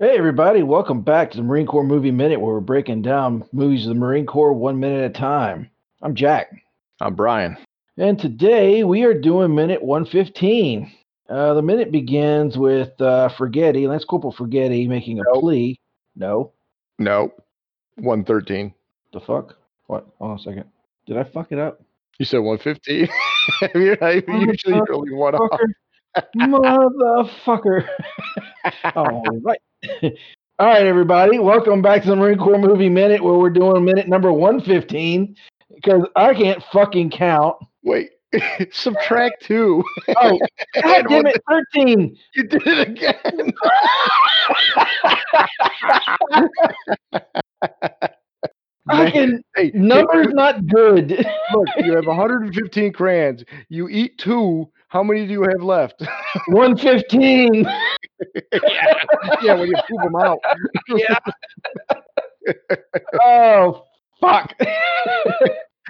Hey, everybody, welcome back to the Marine Corps Movie Minute, where we're breaking down movies of the Marine Corps one minute at a time. I'm Jack. I'm Brian. And today we are doing minute 115. Uh, the minute begins with uh, Fragetti, Lance Corporal Fragetti, making a Nope. plea. No. No, 113. The fuck? What? Hold on a second. Did I fuck it up? You said 115? You're not- usually you're only one off. Motherfucker. Motherfucker. All right. All right, everybody. Welcome back to the Marine Corps Movie Minute, where we're doing minute number 115 because I can't fucking count. Wait, subtract two. Oh, God damn it, 13. You did it again. Fucking hey, numbers not good. Look, you have 115 crayons. You eat two. How many do you have left? 115. yeah, yeah, when you poop them out. yeah. oh, fuck.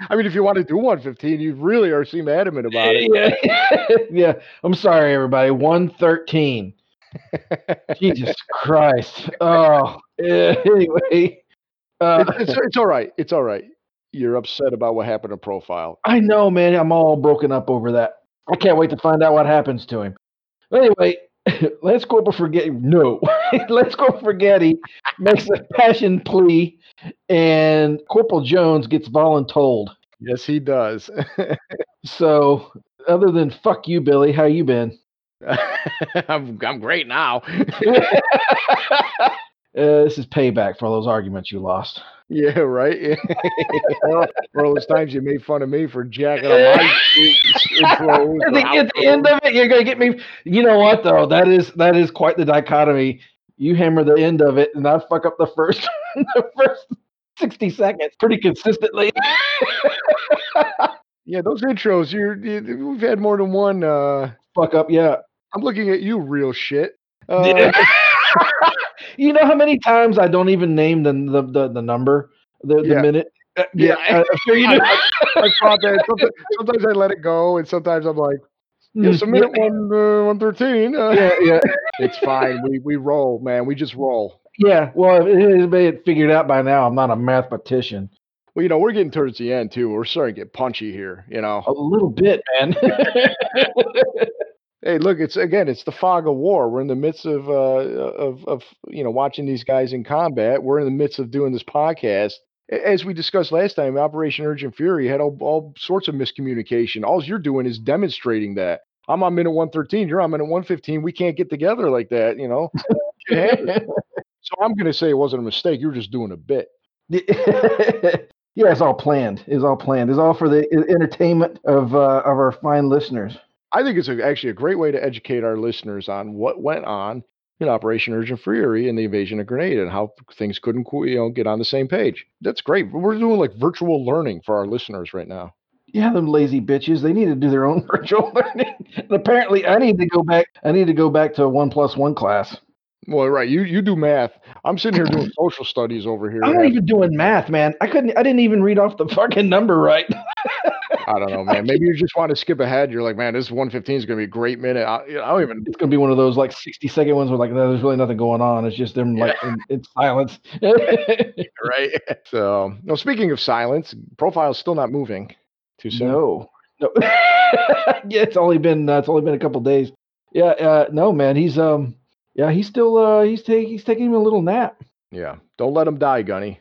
I mean, if you want to do 115, you really are seem adamant about it. yeah. yeah. I'm sorry, everybody. 113. Jesus Christ. Oh, yeah, anyway. Uh, It's, it's, it's all right. It's all right. You're upset about what happened to Profile. I know, man. I'm all broken up over that. I can't wait to find out what happens to him. Anyway, let's go for forget. No, let's go Fragetti makes a passion plea, and Corporal Jones gets voluntold. Yes, he does. So, other than fuck you, Billy, how you been? I'm I'm great now. Uh, this is payback for all those arguments you lost. yeah, right. for all those times you made fun of me for jacking on my intros. at, the, at the end of it, you're gonna get me. You know what though? That is that is quite the dichotomy. You hammer the end of it, and I fuck up the first the first sixty seconds pretty consistently. yeah, those intros. You're you, we've had more than one. Uh, fuck up, yeah. I'm looking at you, real shit. Uh, Yeah. You know how many times I don't even name the the the, the number, the, the Yeah. minute. Uh, Yeah. yeah, I'm sure you do. I thought that sometimes, sometimes I let it go, and sometimes I'm like, yes, a Mm, minute one, uh, one thirteen. Uh, Yeah, yeah, it's fine. We we roll, man. We just roll. yeah. Well, if anybody had figured out by now, I'm not a mathematician. Well, you know, we're getting towards the end too. We're starting to get punchy here. You know, A little bit, man. hey, look, it's again, it's the fog of war. We're in the midst of uh of of you know watching these guys in combat. We're in the midst of doing this podcast. As we discussed last time, Operation Urgent Fury had all, all sorts of miscommunication. All you're doing is demonstrating that. I'm on minute 113. You're on minute 115. We can't get together like that, you know. Can't have it. so I'm going to say it wasn't a mistake. You were just doing a bit. yeah, it's all planned. It's all planned. It's all for the entertainment of uh, of our fine listeners. I think it's a, actually a great way to educate our listeners on what went on in Operation Urgent Fury and the invasion of Grenada and how things couldn't you know get on the same page. That's great. We're doing like virtual learning for our listeners right now. Yeah, them lazy bitches. They need to do their own virtual learning. And apparently, I need to go back. I need to go back to a one plus one class. Well, right, you you do math. I'm sitting here doing social studies over here. I'm not even doing math, man. I couldn't. I didn't even read off the fucking number right. I don't know, man. Maybe you just want to skip ahead. You're like, man, this 115 is going to be a great minute. I, I don't even. It's gonna be one of those like sixty second ones where like no, there's really nothing going on. It's just them like in, in silence. Right. So, no. Speaking of silence, profile's still not moving. Too soon. No, no. yeah, it's only been uh, it's only been a couple days. Yeah, uh, no, man. He's um, yeah, he's still uh, he's taking he's taking him a little nap. Yeah. Don't let him die, Gunny.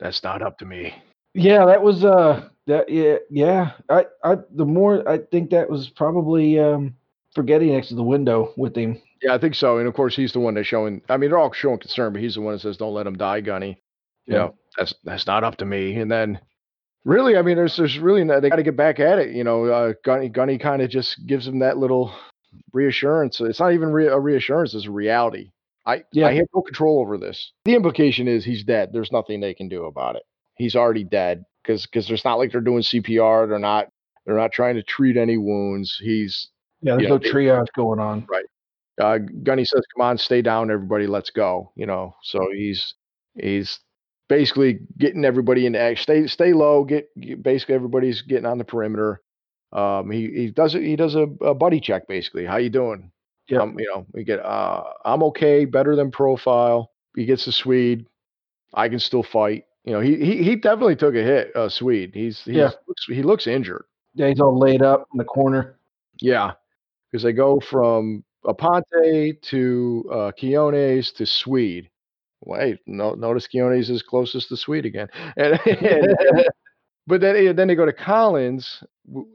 That's not up to me. Yeah, that was uh, that yeah, yeah. I I the more I think that was probably um, Fragetti next to the window with him. Yeah, I think so. And of course, he's the one that's showing. I mean, they're all showing concern, but he's the one that says, "Don't let him die, Gunny." You Yeah. know, that's that's not up to me. And then, really, I mean, there's there's really no, they got to get back at it. You know, uh, Gunny Gunny kind of just gives him that little reassurance. It's not even re- a reassurance; it's a reality. I Yeah. I have no control over this. The implication is he's dead. There's nothing they can do about it. He's already dead because because there's not like they're doing CPR. They're not they're not trying to treat any wounds. He's Yeah, there's Yeah, no triage going on. Right. Uh, Gunny says, "Come on, stay down, everybody. Let's go." You know, so he's he's basically getting everybody into act. Stay stay low. Get, get- basically everybody's getting on the perimeter. Um, he he does it. He does a, a buddy check basically. How you doing? Yep. Um, you know, we get uh, I'm okay, better than profile. He gets the Swede. I can still fight. You know, he he, he definitely took a hit. Uh, Swede. He's, he's Yeah. looks, he looks injured. Yeah, he's all laid up in the corner. Yeah, because they go from Aponte to uh, Quiñones to Swede. Wait, no, notice Quiñones is closest to Swede again. And, and- but then eh, then they go to Collins,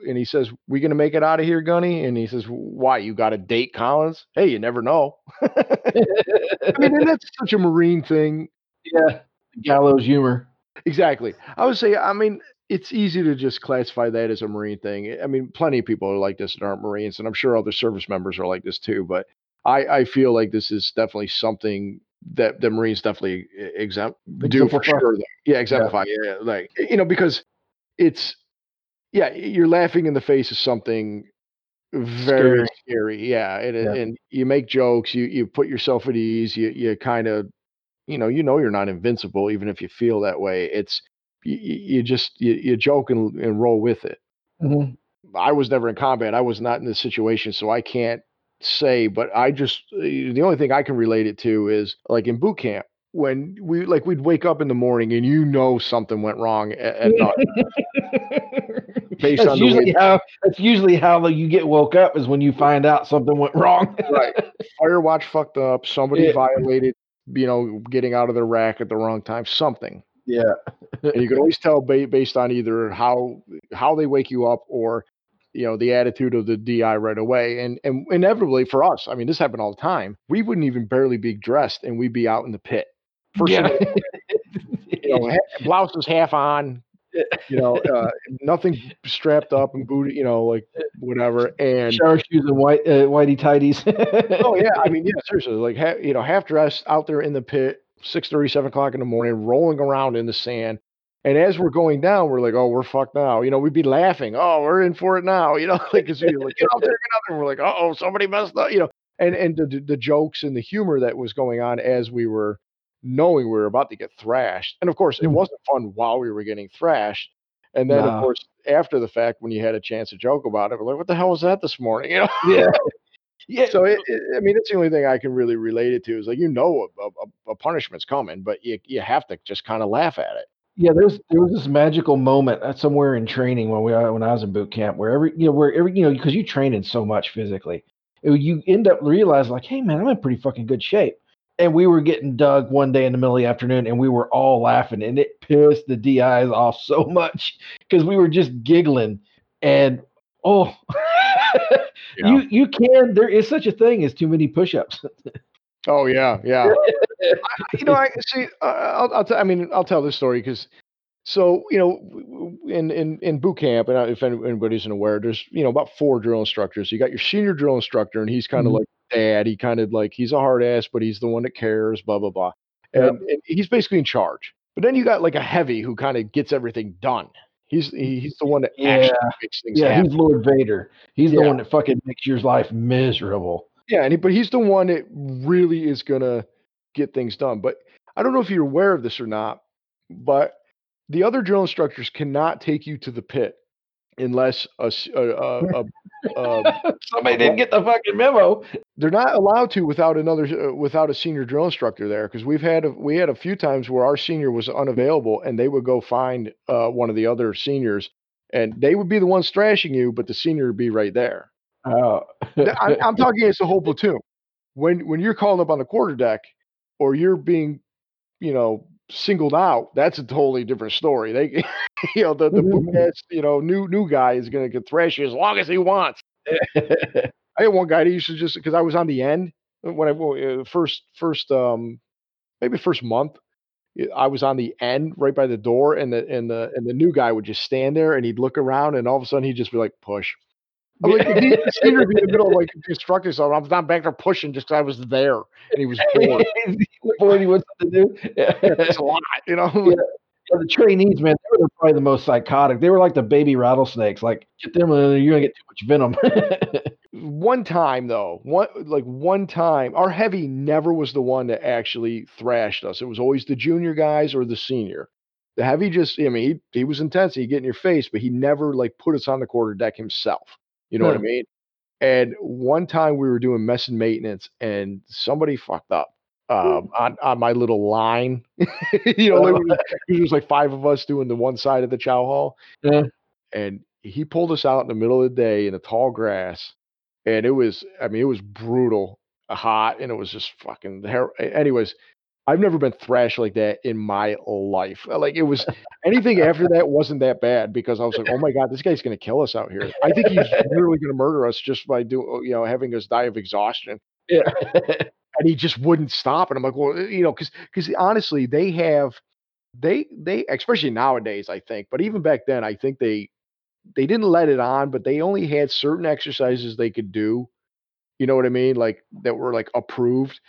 and he says, "We gonna make it out of here, Gunny?" And he says, "Why? You got to date Collins? Hey, you never know." I mean, and that's such a Marine thing. yeah, gallows humor. Exactly. I would say, I mean, it's easy to just classify that as a Marine thing. I mean, plenty of people are like this that aren't Marines, and I'm sure other service members are like this too. But I, I feel like this is definitely something that the Marines definitely exempt do for sure. Yeah, exemplify. Yeah. like you know, because it's yeah, you're laughing in the face of something very Scary. scary. Yeah, and, Yeah. and you make jokes, you you put yourself at ease, you you kind of you know you know you're not invincible even if you feel that way. It's you, you just you, you joke and, and roll with it. Mhm. I was never in combat. I was not in this situation, so I can't say. But I just uh, the only thing I can relate it to is like in boot camp when we like we'd wake up in the morning and you know something went wrong at, at. Based that's usually how that's usually how you get woke up is when you find out something went wrong. right. Firewatch fucked up. Somebody Yeah. violated. You know, getting out of the rack at the wrong time. Something. yeah, and you can always tell ba- based on either how how they wake you up or you know the attitude of the DI right away. And and inevitably for us, I mean, this happened all the time. We wouldn't even barely be dressed, and we'd be out in the pit. First yeah. you know, blouse is half on. You know, uh, nothing strapped up and booted. You know, like whatever. And shower shoes and white uh, whitey tidies. oh yeah, I mean, yeah, seriously, like ha- you know, half dressed out there in the pit, six thirty, seven o'clock in the morning, rolling around in the sand. And as we're going down, we're like, "Oh, we're fucked now." You know, we'd be laughing. "Oh, we're in for it now." You know, like, 'cause you're like, "Get out there, get out there." And we're like, "Oh, somebody messed up." You know, and and the- the jokes and the humor that was going on as we were knowing we were about to get thrashed. And of course, it Mhm. wasn't fun while we were getting thrashed. And then, Nah. of course, after the fact, when you had a chance to joke about it, we're like, "What the hell was that this morning?" You know. yeah, yeah. So it, it, I mean, it's the only thing I can really relate it to is like you know a, a, a punishment's coming, but you you have to just kind of laugh at it. Yeah, there's there was this magical moment uh, somewhere in training when we uh, when I was in boot camp where every you know where every you know because you train in so much physically, it- you end up realizing like, hey man, I'm in pretty fucking good shape. And we were getting dug one day in the middle of the afternoon, and we were all laughing, and it pissed the DIs off so much because we were just giggling, and oh, you you can there is such a thing as too many push-ups. Oh yeah, yeah. I- you know, I see. Uh, I'll, I'll t- I mean, I'll tell this story because. So you know, in in in boot camp, and if any- anybody isn't aware, there's you know about four drill instructors. You got your senior drill instructor, and he's kind of Mhm. like dad. He kind of like he's a hard ass, but he's the one that cares. Blah blah blah, and, Yep. and he's basically in charge. But then you got like a heavy who kind of gets everything done. He's he's the one that Yeah. actually makes things yeah, happen. he's Lord Vader. He's the one that fucking makes your life miserable. Yeah, and he, but he's the one that really is gonna get things done. But I don't know if you're aware of this or not, but the other drill instructors cannot take you to the pit unless a, s- a- a- a- a- Somebody didn't get the fucking memo. they're not allowed to without another uh, without a senior drill instructor there because we've had a, we had a few times where our senior was unavailable and they would go find uh, one of the other seniors and they would be the ones thrashing you, but the senior would be right there. Oh. I'm, I'm talking it's a whole platoon. When when you're calling up on the quarter deck, or you're being, you know, singled out, that's a totally different story. They, you know, the the ass, you know, new new guy is gonna get thrash you as long as he wants. I had one guy that used to just because I was on the end when I uh, first first um maybe first month. I was on the end right by the door, and the and the and the new guy would just stand there, and he'd look around, and all of a sudden he'd just be like, "Push." I'm like, the the senior would be in the middle of like instructing something. I'm not back there pushing just because I was there, and he was bored. Boy, he wants to do. It's a lot, you know. Yeah, the trainees, man, they were probably the most psychotic. They were like the baby rattlesnakes. Like, get them, you're gonna get too much venom. one time though, one like one time, our heavy never was the one that actually thrashed us. It was always the junior guys or the senior. The heavy just, I mean, he he was intense. He'd get in your face, but he never like put us on the quarter deck himself. You know what I mean? And one time we were doing mess and maintenance, and somebody fucked up um, on on my little line. you know, Oh. there was like five of us doing the one side of the chow hall, Yeah. and he pulled us out in the middle of the day in the tall grass, and it was, I mean, it was brutal, hot, and it was just fucking. Her- anyways, I've never been thrashed like that in my life. Uh, Like it was anything after that wasn't that bad because I was like, oh my god, this guy's gonna kill us out here. I think he's literally gonna murder us just by do you know having us die of exhaustion Yeah. and he just wouldn't stop. And I'm like, well, you know, because because honestly, they have they they especially nowadays, I think, but even back then, I think they they didn't let it on, but they only had certain exercises they could do. You know what I mean? Like that were like approved.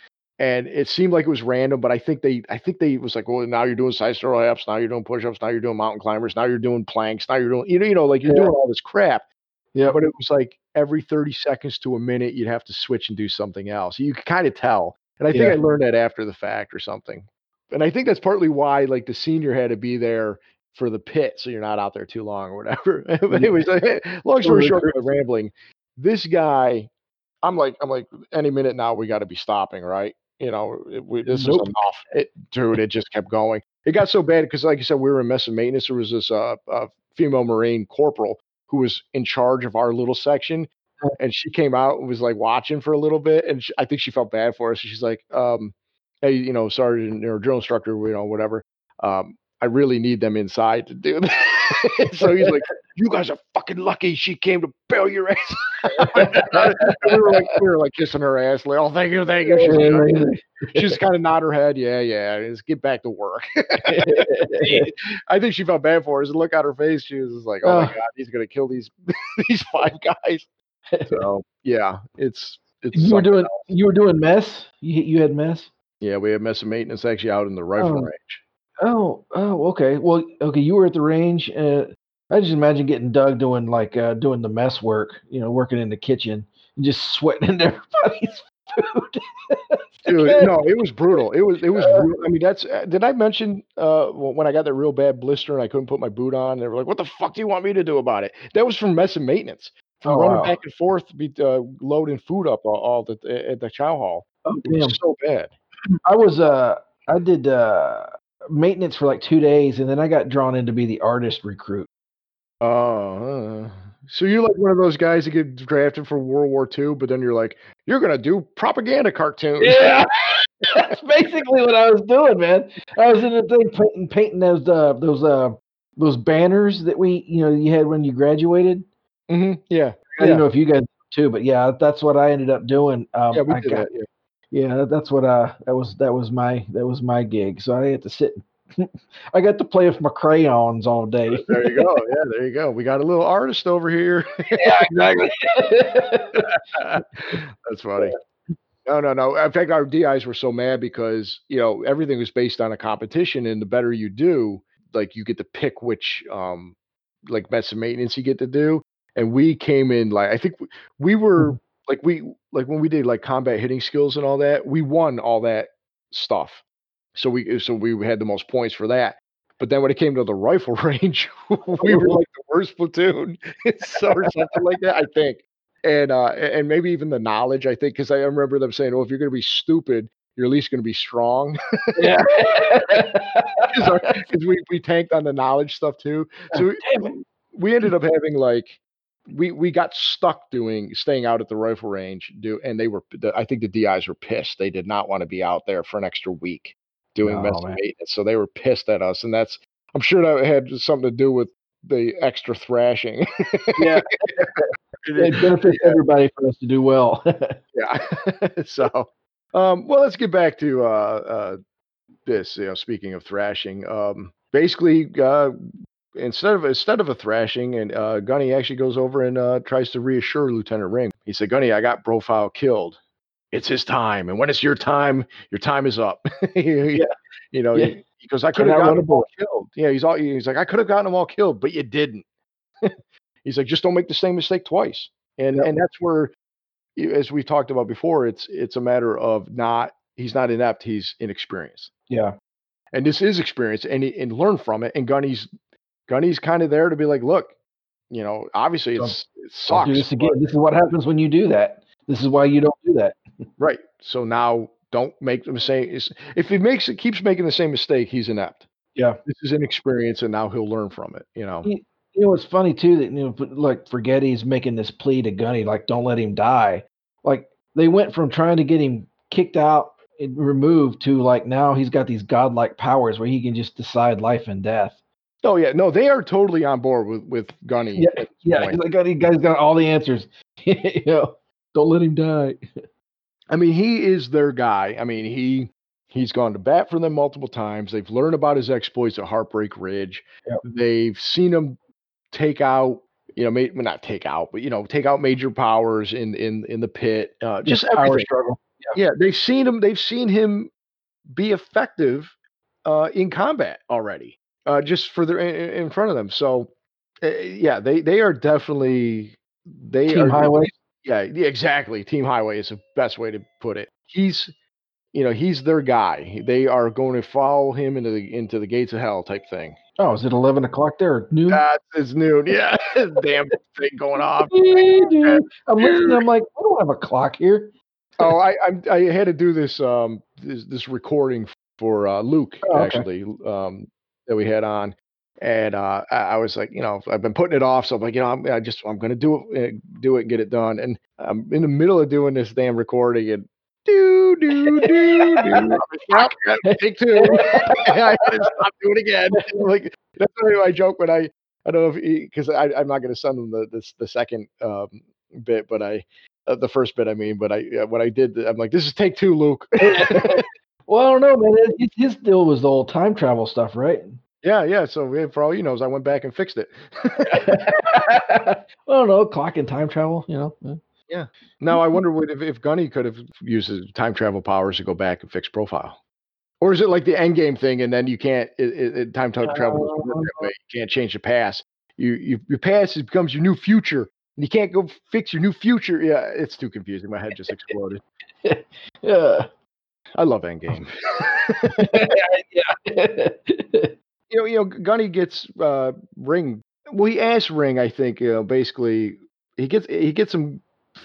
And it seemed like it was random, but I think they I think they was like, well, now you're doing side straddle hops, now you're doing push-ups, now you're doing mountain climbers, now you're doing planks, now you're doing you know, you know, like you're Yeah. doing all this crap. Yeah. But it was like every 30 seconds to a minute, you'd have to switch and do something else. You could kind of tell. And I think Yeah. I learned that after the fact or something. And I think that's partly why like the senior had to be there for the pit, so you're not out there too long or whatever. but anyways, like, long story short, rambling. This guy, I'm like, I'm like, any minute now we got to be stopping, right? You know, it- we, this Nope. is enough, it, dude. It just kept going. It got so bad because, like you said, we were in mess and maintenance. There was this uh, uh, female Marine corporal who was in charge of our little section, and she came out and was like watching for a little bit, and she, I think she felt bad for us. She's like, um, "Hey, you know, sergeant or drill instructor, you know, whatever. Um, I really need them inside to do that." so he's like, "You guys are fucking lucky she came to bail your ass." and we were like, we were like kissing her ass, like, "Oh, thank you, thank you." She's, Yeah, like, she's kind of nod her head, "Yeah, yeah, let's get back to work." I think she felt bad for us. And look at her face. She was just like, "Oh my god, he's gonna kill these these five guys." So yeah, it's it's you were doing else. you were doing mess. You you had mess. yeah. We had mess and maintenance actually out in the rifle Oh. range. Oh oh okay. Well okay. You were at the range. Uh, I just imagine getting Doug doing like uh, doing the mess work. You know, working in the kitchen, and just sweating into everybody's food. Dude, no, it was brutal. It was it was. real- I mean, that's. uh, Did I mention uh when I got that real bad blister and I couldn't put my boot on? They were like, "What the fuck do you want me to do about it?" That was from mess and maintenance, from Oh, running wow. back and forth, be, uh, loading food up all, all the at the chow hall. Oh It was damn. so bad. I was uh I did uh maintenance for like two days, and then I got drawn in to be the artist recruit. Oh, uh, so you're like one of those guys that get drafted for World War II, but then you're like, you're gonna do propaganda cartoons. Yeah, that's basically what I was doing, man. I was in the thing painting, painting those uh, those uh, those banners that we you know you had when you graduated. hmm Yeah. I Yeah. don't know if you guys too, but yeah, that's what I ended up doing. Um, Yeah, we I did got, that. Yeah. yeah, that's what uh that was that was my that was my gig. So I had to sit. I got to play with my crayons all day. There you go. Yeah, there you go. We got a little artist over here. yeah, exactly. That's funny. No, no, no. In fact, our DIs were so mad because you know everything was based on a competition, and the better you do, like you get to pick which um like mess and maintenance you get to do. And we came in like I think we, we were like we like when we did like combat hitting skills and all that, we won all that stuff. So we so we had the most points for that. But then when it came to the rifle range, we were like the worst platoon, so or something like that. I think and uh and maybe even the knowledge i think because i remember them saying oh if you're going to be stupid you're at least going to be strong yeah. because we, we tanked on the knowledge stuff too so we, we ended up having like we we got stuck doing staying out at the rifle range do and they were the, i think the DIs were pissed they did not want to be out there for an extra week doing No, mess man. maintenance so they were pissed at us and that's i'm sure that had something to do with the extra thrashing Yeah. It benefits everybody for us to do well. yeah so um well let's get back to uh uh this you know speaking of thrashing um basically uh instead of instead of a thrashing and uh gunny actually goes over and uh tries to reassure lieutenant ring he said gunny i got profile killed it's his time and when it's your time your time is up yeah. you know Yeah. he i could have gotten them all killed yeah he's all he's like i could have gotten them all killed but you didn't he's like just don't make the same mistake twice and and that's where as we talked about before, it's it's a matter of not he's not inept, he's inexperienced. yeah. And this is experience and he, and learn from it. And Gunny's Gunny's kind of there to be like, look, you know, obviously it's Don't sucks. do this but- again. This is what happens when you do that. This is why you don't do that. Right. So now don't make the same. If he makes it, keeps making the same mistake, he's inept. Yeah. This is inexperience, and now he'll learn from it. You know. You know, it's funny too that you know, like Fragetti's making this plea to Gunny, like, don't let him die. Like they went from trying to get him kicked out and removed to like now he's got these godlike powers where he can just decide life and death. Oh yeah, no, they are totally on board with with Gunny. Yeah, Yeah, he's like, he guy's got all the answers. you know, don't let him die. I mean, he is their guy. I mean, he he's gone to bat for them multiple times. They've learned about his exploits at Heartbreak Ridge. Yep. They've seen him take out, you know, ma- not take out, but you know, take out major powers in in in the pit. Uh, just power everything. struggle. Yeah, they've seen him. They've seen him be effective uh, in combat already, uh, just for their in, in front of them. So, uh, yeah, they they are definitely they Team are Highway. Yeah, exactly. Team Highway is the best way to put it. He's, you know, he's their guy. They are going to follow him into the into the gates of hell type thing. Oh, is it eleven o'clock there? Or noon? That's it's noon. Yeah, damn thing going off. Dude, I'm listening. I'm like, I don't have a clock here. Oh, I I'm, I had to do this um this, this recording for uh, Luke Oh, okay. actually um that we had on. And uh, I, was like, you know, I've been putting it off, so I'm like, you know, I'm I just I'm gonna do it, uh, do it, and get it done. And I'm in the middle of doing this damn recording, and do do do do. I'm "Yep, take two. I had to stop doing it again. like that's why I joke when I I don't know if because I I'm not gonna send them the this the second um bit, but I uh, the first bit I mean, but I uh, when I did, I'm like, this is take two, Luke. Well, I don't know, man. His deal was the old time travel stuff, right? Yeah, yeah. So yeah, for all you knows, I went back and fixed it. I don't know, clock and time travel. You know, yeah. Now I mm-hmm. wonder what if, if Gunny could have used his time travel powers to go back and fix profile. Or is it like the Endgame thing, and then you can't it, it, it- time travel doesn't work that way. You can't change the past. You, you your past is- becomes your new future, and you can't go fix your new future. Yeah, it's too confusing. My head just exploded. yeah. I love Endgame. yeah. You know, you know, Gunny gets uh, Ring. Well, he asks Ring. I think you know, basically, he gets he gets him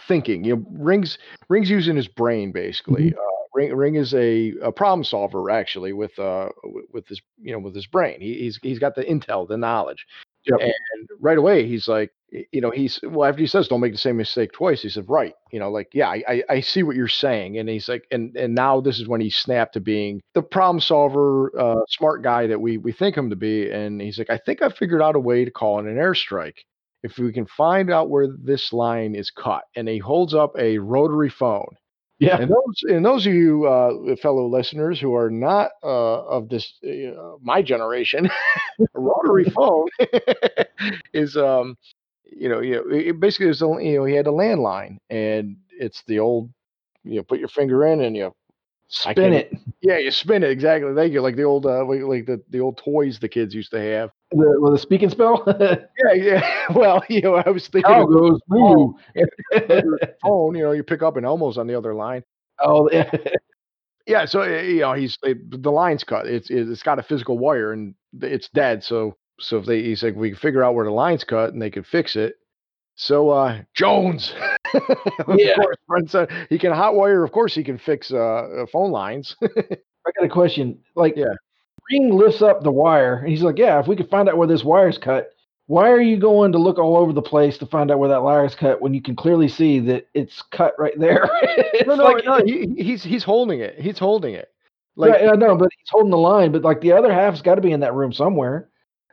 thinking. You know, Ring's Ring's using his brain basically. Uh, Ring Ring is a, a problem solver actually with uh with, with his you know with his brain. He, he's he's got the intel, the knowledge. Yep. And right away, he's like, you know, he's well after he says, "Don't make the same mistake twice." He said, "Right." You know, like, yeah, I, I see what you're saying, and he's like, and and now this is when he snapped to being the problem solver, uh, smart guy that we we think him to be, and he's like, I think I figured out a way to call in an airstrike if we can find out where this line is cut. And he holds up a rotary phone. Yeah. And those and those of you uh, fellow listeners who are not uh, of this uh, my generation, rotary phone is um you know you know it basically is only you know he had a landline and it's the old you know put your finger in and you Spin it. yeah you spin it exactly thank you like the old uh like, like the the old toys the kids used to have The, with a speaking spell. yeah yeah well you know I was thinking of goes the phone you know you pick up and Elmo's on the other line oh, yeah. Yeah, so you know he's it, the line's cut. It's it's got a physical wire and it's dead. So so if they he's like we can figure out where the line's cut and they can fix it. So uh Jones, of Yeah. course, he can hotwire. Of course, he can fix uh, uh phone lines. I got a question. Like, Yeah. Ring lifts up the wire, and he's like, "Yeah, if we could find out where this wire's cut, why are you going to look all over the place to find out where that wire's cut when you can clearly see that it's cut right there?" no, no, like, no. He, he's he's holding it. He's holding it. Like right, I know, but he's holding the line. But like the other half's got to be in that room somewhere.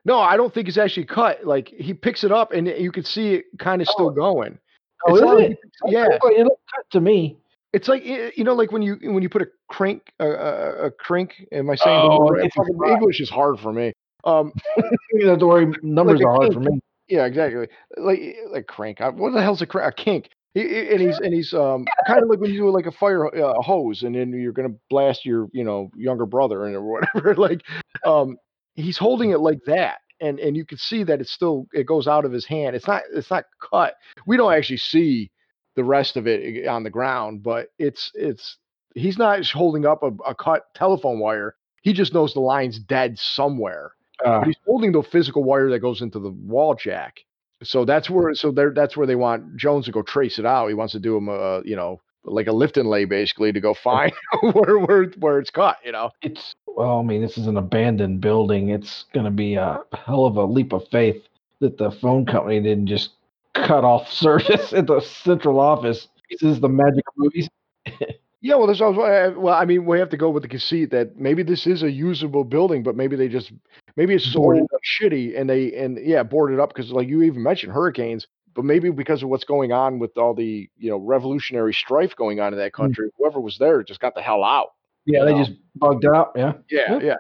no, I don't think it's actually cut. Like he picks it up and you can see it kind of oh. still Oh. going. Oh, It's is like it? yeah. it looked cut to me. It's like you know, like when you when you put a crank a, a, a crank. Am I saying Oh, right- it's like fucking a- English is hard for me. Um, the way numbers a are hard kink. for me. yeah, exactly. Like like crank. What the hell's a crank? A kink. He, he- and he's and he's um kind of like when you do like a fire uh, hose, and then you're gonna blast your you know younger brother and or whatever. like, um, he's holding it like that, and and you can see that it's still it goes out of his hand. It's not it's not cut. We don't actually see the rest of it on the ground, but it's it's he's not holding up a, a cut telephone wire. He just knows the line's dead somewhere Uh, but he's holding the physical wire that goes into the wall jack. So that's where so there that's where they want Jones to go trace it out. He wants to do him a you know like a lift and lay basically to go find where where where it's cut. You know, It's well, I mean, this is an abandoned building. It's going to be a hell of a leap of faith that the phone company didn't just cut off service at the central office. This is the magic of movies. Yeah, well, this was uh, well. I mean, we have to go with the conceit that maybe this is a usable building, but maybe they just maybe it's Boarded old shitty, and they and yeah, boarded up because like you even mentioned hurricanes, but maybe because of what's going on with all the you know revolutionary strife going on in that country, whoever was there just got the hell out. Yeah, they Wow. just bugged out. Yeah. Yeah, Yep. yeah.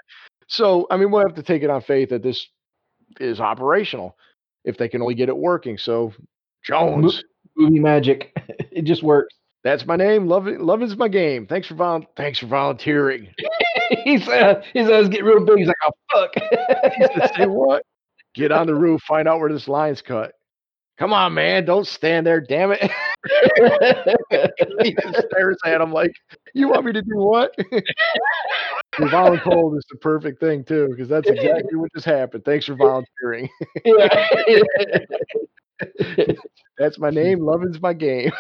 So I mean, we'll have to take it on faith that this is operational if they can only get it working. So Jones, Movie magic. it just works. that's my name. Love it. Love is my game. Thanks for vol- Thanks for volunteering. he said his eyes get real big. He's like, oh fuck. He said. Say what? Get on the roof, find out where this line's cut. Come on, man. Don't stand there, damn it. he just stares at him like, You want me to do what? Your voluntold is the perfect thing, too, because that's exactly what just happened. Thanks for volunteering. That's my name. Loving's my game.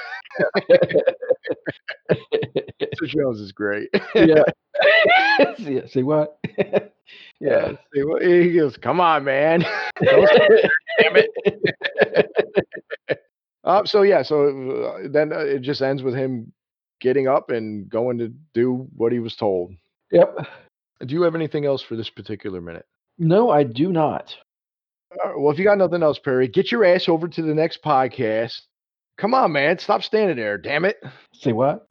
So Jones is great. yeah. yeah. See what? Yeah. See what- He goes, Come on, man. Don't stand damn Uh, so yeah, so uh, then uh, it just ends with him getting up and going to do what he was told. Yep. Do you have anything else for this particular minute? No, I do not. All right, well, if you got nothing else, Perry, get your ass over to the next podcast. Come on, man, stop standing there, damn it. See what?